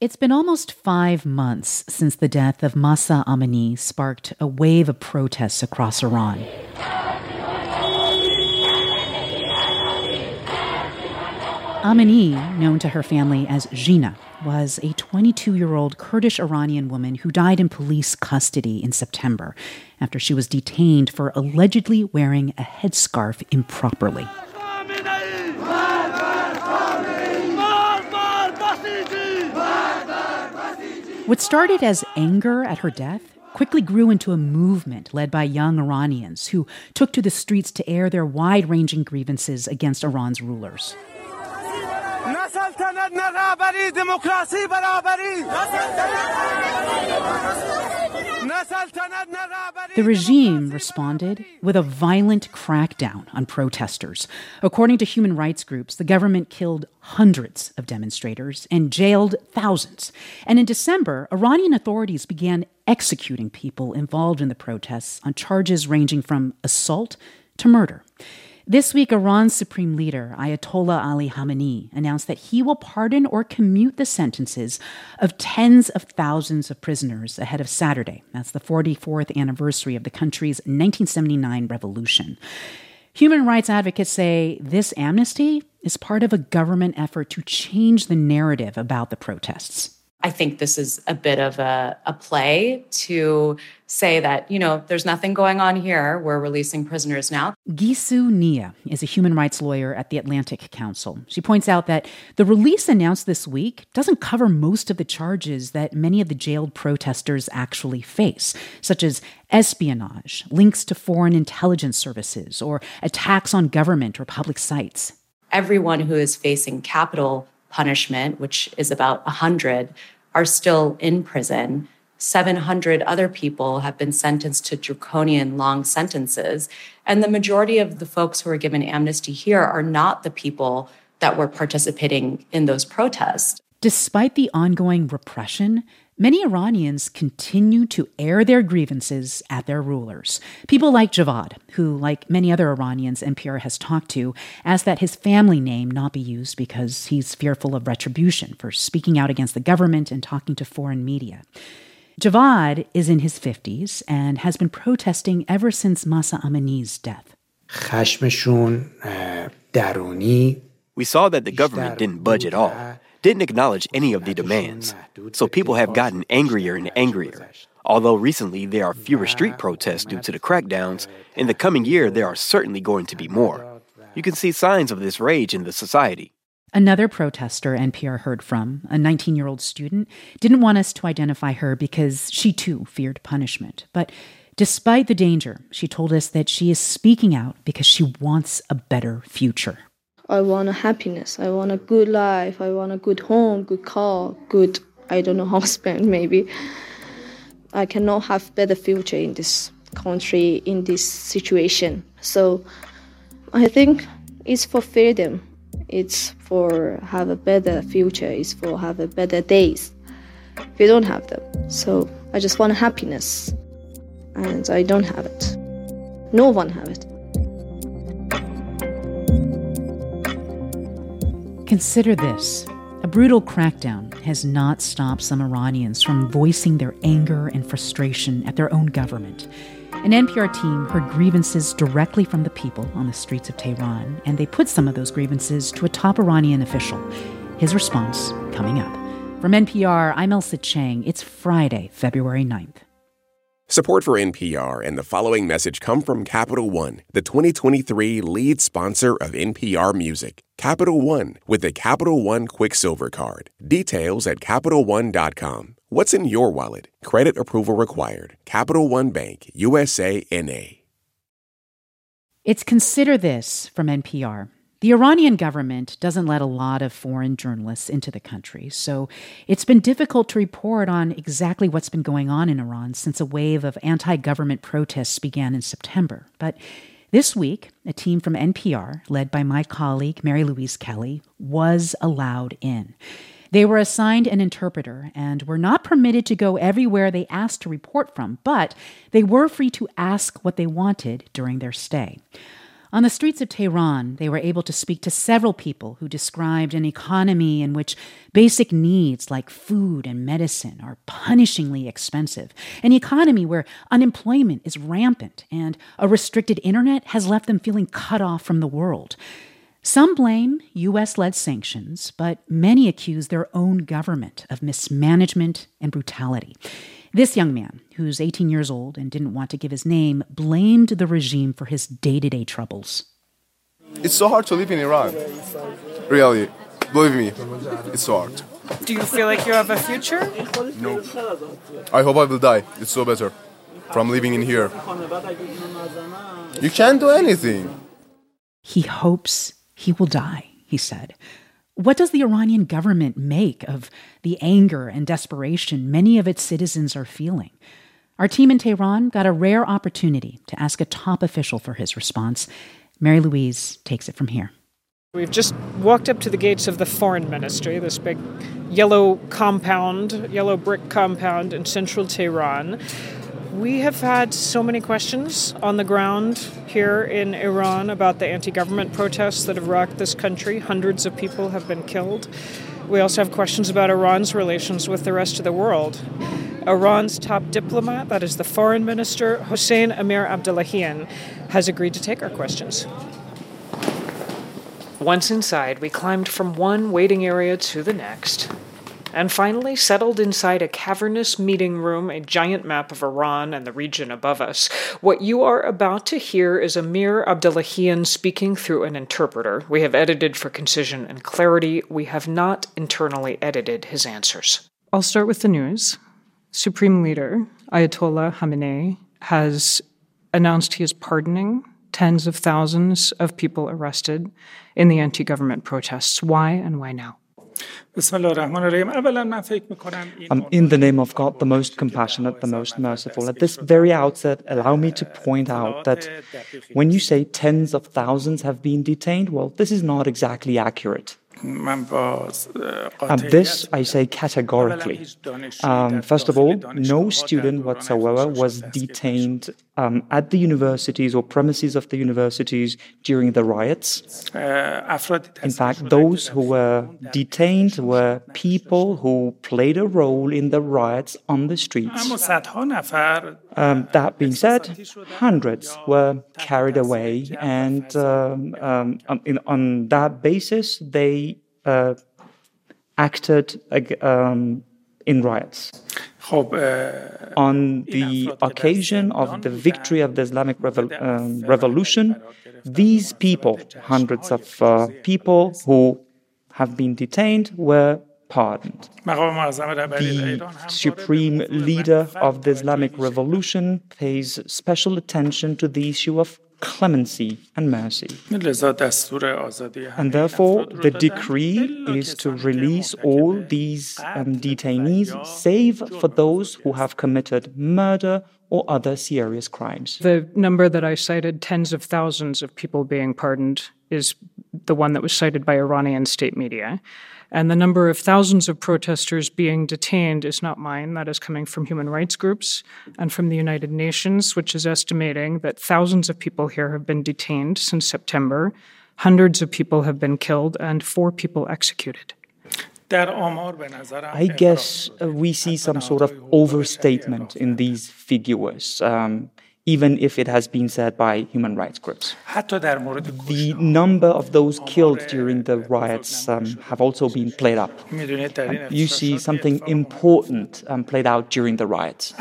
It's been almost five months since the death of Mahsa Amini sparked a wave of protests across Iran. Amini, known to her family as Jina, was a 22 year old Kurdish Iranian woman who died in police custody in September after she was detained for allegedly wearing a headscarf improperly. What started as anger at her death quickly grew into a movement led by young Iranians who took to the streets to air their wide ranging grievances against Iran's rulers. The regime responded with a violent crackdown on protesters. According to human rights groups, the government killed hundreds of demonstrators and jailed thousands. And in December, Iranian authorities began executing people involved in the protests on charges ranging from assault to murder. This week, Iran's supreme leader, Ayatollah Ali Khamenei, announced that he will pardon or commute the sentences of tens of thousands of prisoners ahead of Saturday. That's the 44th anniversary of the country's 1979 revolution. Human rights advocates say this amnesty is part of a government effort to change the narrative about the protests. I think this is a bit of a, a play to say that, you know, there's nothing going on here. We're releasing prisoners now. Gissou Nia is a human rights lawyer at the Atlantic Council. She points out that the release announced this week doesn't cover most of the charges that many of the jailed protesters actually face, such as espionage, links to foreign intelligence services, or attacks on government or public sites. Everyone who is facing capital punishment, which is about 100, are still in prison. 700 other people have been sentenced to draconian long sentences. And the majority of the folks who are given amnesty here are not the people that were participating in those protests. Despite the ongoing repression, Many Iranians continue to air their grievances at their rulers. People like Javad, who, like many other Iranians NPR has talked to, asked that his family name not be used because he's fearful of retribution for speaking out against the government and talking to foreign media. Javad is in his 50s and has been protesting ever since Mahsa Amini's death. We saw that the government didn't budge at all didn't acknowledge any of the demands. So people have gotten angrier and angrier. Although recently there are fewer street protests due to the crackdowns, in the coming year there are certainly going to be more. You can see signs of this rage in the society. Another protester NPR heard from, a 19 year old student, didn't want us to identify her because she too feared punishment. But despite the danger, she told us that she is speaking out because she wants a better future. I want a happiness. I want a good life. I want a good home, good car, good I don't know husband maybe. I cannot have better future in this country in this situation. So I think it's for freedom. It's for have a better future. It's for have a better days. We don't have them. So I just want happiness. And I don't have it. No one have it. Consider this a brutal crackdown has not stopped some Iranians from voicing their anger and frustration at their own government. An NPR team heard grievances directly from the people on the streets of Tehran, and they put some of those grievances to a top Iranian official. His response coming up. From NPR, I'm Ailsa Chang. It's Friday, February 9th. Support for NPR and the following message come from Capital One, the 2023 lead sponsor of NPR Music. Capital One with the Capital One Quicksilver Card. Details at CapitalOne.com. What's in your wallet? Credit approval required. Capital One Bank, USA NA. It's Consider This from NPR. The Iranian government doesn't let a lot of foreign journalists into the country, so it's been difficult to report on exactly what's been going on in Iran since a wave of anti government protests began in September. But this week, a team from NPR, led by my colleague Mary Louise Kelly, was allowed in. They were assigned an interpreter and were not permitted to go everywhere they asked to report from, but they were free to ask what they wanted during their stay. On the streets of Tehran, they were able to speak to several people who described an economy in which basic needs like food and medicine are punishingly expensive, an economy where unemployment is rampant and a restricted internet has left them feeling cut off from the world. Some blame US led sanctions, but many accuse their own government of mismanagement and brutality. This young man, who's 18 years old and didn't want to give his name, blamed the regime for his day to day troubles. It's so hard to live in Iran. Really, believe me, it's so hard. Do you feel like you have a future? No. I hope I will die. It's so better from living in here. You can't do anything. He hopes he will die, he said. What does the Iranian government make of the anger and desperation many of its citizens are feeling? Our team in Tehran got a rare opportunity to ask a top official for his response. Mary Louise takes it from here. We've just walked up to the gates of the foreign ministry, this big yellow compound, yellow brick compound in central Tehran. We have had so many questions on the ground here in Iran about the anti government protests that have rocked this country. Hundreds of people have been killed. We also have questions about Iran's relations with the rest of the world. Iran's top diplomat, that is the foreign minister, Hossein Amir Abdollahian, has agreed to take our questions. Once inside, we climbed from one waiting area to the next and finally settled inside a cavernous meeting room, a giant map of Iran and the region above us. What you are about to hear is Amir Abdollahian speaking through an interpreter. We have edited for concision and clarity. We have not internally edited his answers. I'll start with the news. Supreme Leader Ayatollah Khamenei has announced he is pardoning tens of thousands of people arrested in the anti government protests. Why and why now? Um, in the name of God, the most compassionate, the most merciful. At this very outset, allow me to point out that when you say tens of thousands have been detained, well, this is not exactly accurate. And this I say categorically. Um, first of all, no student whatsoever was detained um, at the universities or premises of the universities during the riots. In fact, those who were detained were people who played a role in the riots on the streets. Um, that being said, hundreds were carried away, and um, um, on that basis, they uh, acted um, in riots. On the occasion of the victory of the Islamic Revol- um, Revolution, these people, hundreds of uh, people who have been detained, were pardoned. The supreme leader of the Islamic Revolution pays special attention to the issue of clemency and mercy. And therefore, the decree is to release all these um, detainees, save for those who have committed murder or other serious crimes. The number that I cited, tens of thousands of people being pardoned, is the one that was cited by Iranian state media. And the number of thousands of protesters being detained is not mine. That is coming from human rights groups and from the United Nations, which is estimating that thousands of people here have been detained since September. Hundreds of people have been killed and four people executed. I guess uh, we see some sort of overstatement in these figures. Um, even if it has been said by human rights groups. The number of those killed during the riots um, have also been played up. you see something important um, played out during the riots.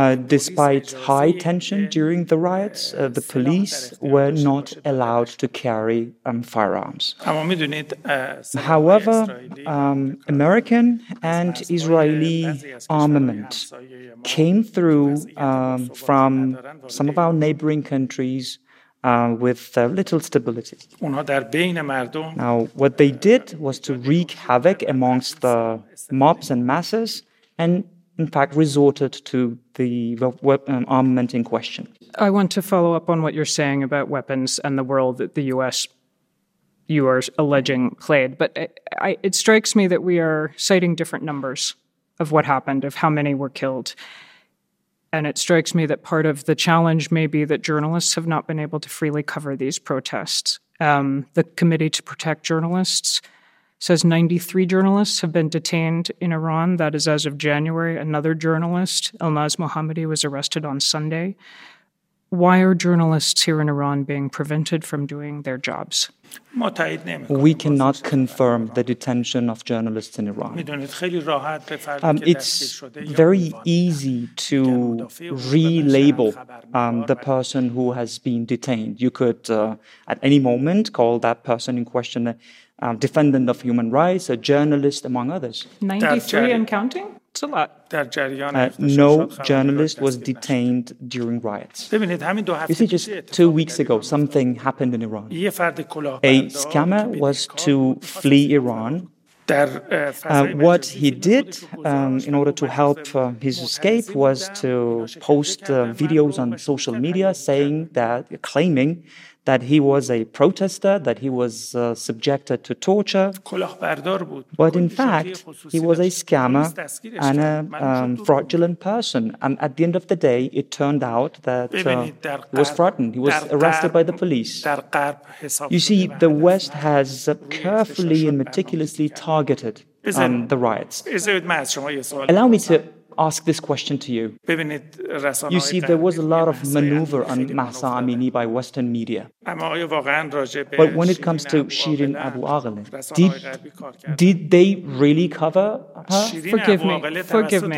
Uh, despite high tension during the riots, uh, the police were not allowed to carry um, firearms. However, um, American and Israeli armament came through um, from some of our neighboring countries uh, with uh, little stability. Now, what they did was to wreak havoc amongst the mobs and masses, and in fact, resorted to the um, armament in question. I want to follow up on what you're saying about weapons and the role that the U.S. you are alleging played, but I, I, it strikes me that we are citing different numbers of what happened, of how many were killed. And it strikes me that part of the challenge may be that journalists have not been able to freely cover these protests. Um, the Committee to Protect Journalists says 93 journalists have been detained in Iran. That is as of January. Another journalist, Elnaz Mohammadi, was arrested on Sunday. Why are journalists here in Iran being prevented from doing their jobs? We cannot confirm the detention of journalists in Iran. Um, it's very easy to relabel um, the person who has been detained. You could, uh, at any moment, call that person in question a uh, defendant of human rights, a journalist, among others. 93 and counting? It's a lot. Uh, no journalist was detained during riots. You see, just two weeks ago, something happened in Iran. A scammer was to flee Iran. Uh, what he did um, in order to help uh, his escape was to post uh, videos on social media saying that, claiming that he was a protester, that he was uh, subjected to torture. But in fact, he was a scammer and a um, fraudulent person. And at the end of the day, it turned out that uh, he was frightened. He was arrested by the police. You see, the West has carefully and meticulously targeted um, the riots. Allow me to ask this question to you. You see, there was a lot of maneuver on Mahsa Amini by Western media. But when it comes to Shireen Abu Akleh, did, did they really cover her? Forgive me. Forgive me.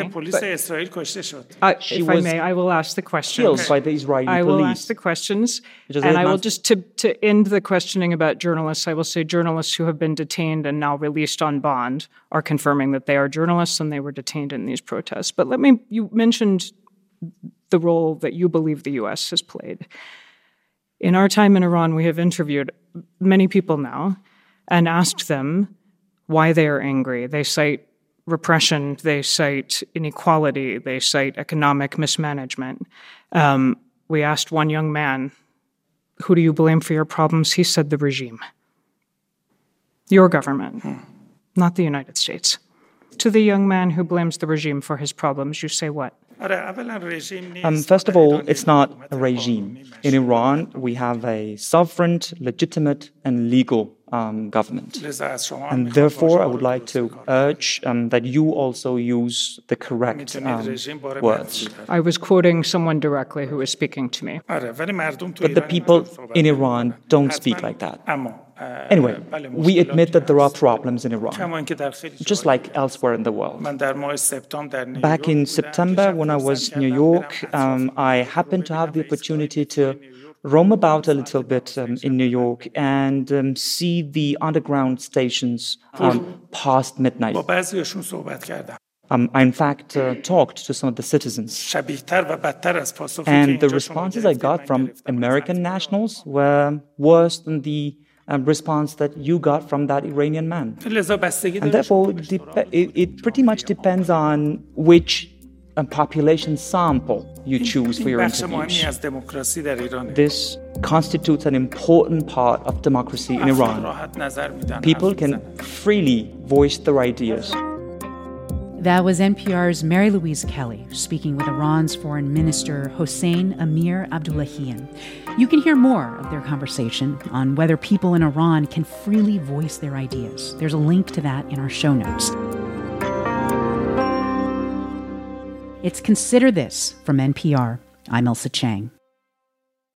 Uh, if I may, I will ask the questions. Killed by the Israeli I will police. ask the questions. And I will just, to, to end the questioning about journalists, I will say journalists who have been detained and now released on bond are confirming that they are journalists and they were detained in these protests. But let me, you mentioned the role that you believe the US has played. In our time in Iran, we have interviewed many people now and asked them why they are angry. They cite repression, they cite inequality, they cite economic mismanagement. Um, we asked one young man, Who do you blame for your problems? He said, The regime. Your government, not the United States. To the young man who blames the regime for his problems, you say what? Um, first of all, it's not a regime. In Iran, we have a sovereign, legitimate, and legal um, government. And therefore, I would like to urge um, that you also use the correct um, words. I was quoting someone directly who was speaking to me. But the people in Iran don't speak like that. Anyway, we admit that there are problems in Iran, just like elsewhere in the world. Back in September, when I was in New York, um, I happened to have the opportunity to roam about a little bit um, in New York and um, see the underground stations um, past midnight. Um, I, in fact, uh, talked to some of the citizens. And the responses I got from American nationals were worse than the um, response that you got from that Iranian man. And therefore, it, it, pretty much depends on which um, population sample you choose for your interviews. This constitutes an important part of democracy in Iran. People can freely voice their ideas. That was NPR's Mary Louise Kelly speaking with Iran's Foreign Minister Hossein Amir Abdollahian. You can hear more of their conversation on whether people in Iran can freely voice their ideas. There's a link to that in our show notes. It's Consider This from NPR. I'm Ailsa Chang.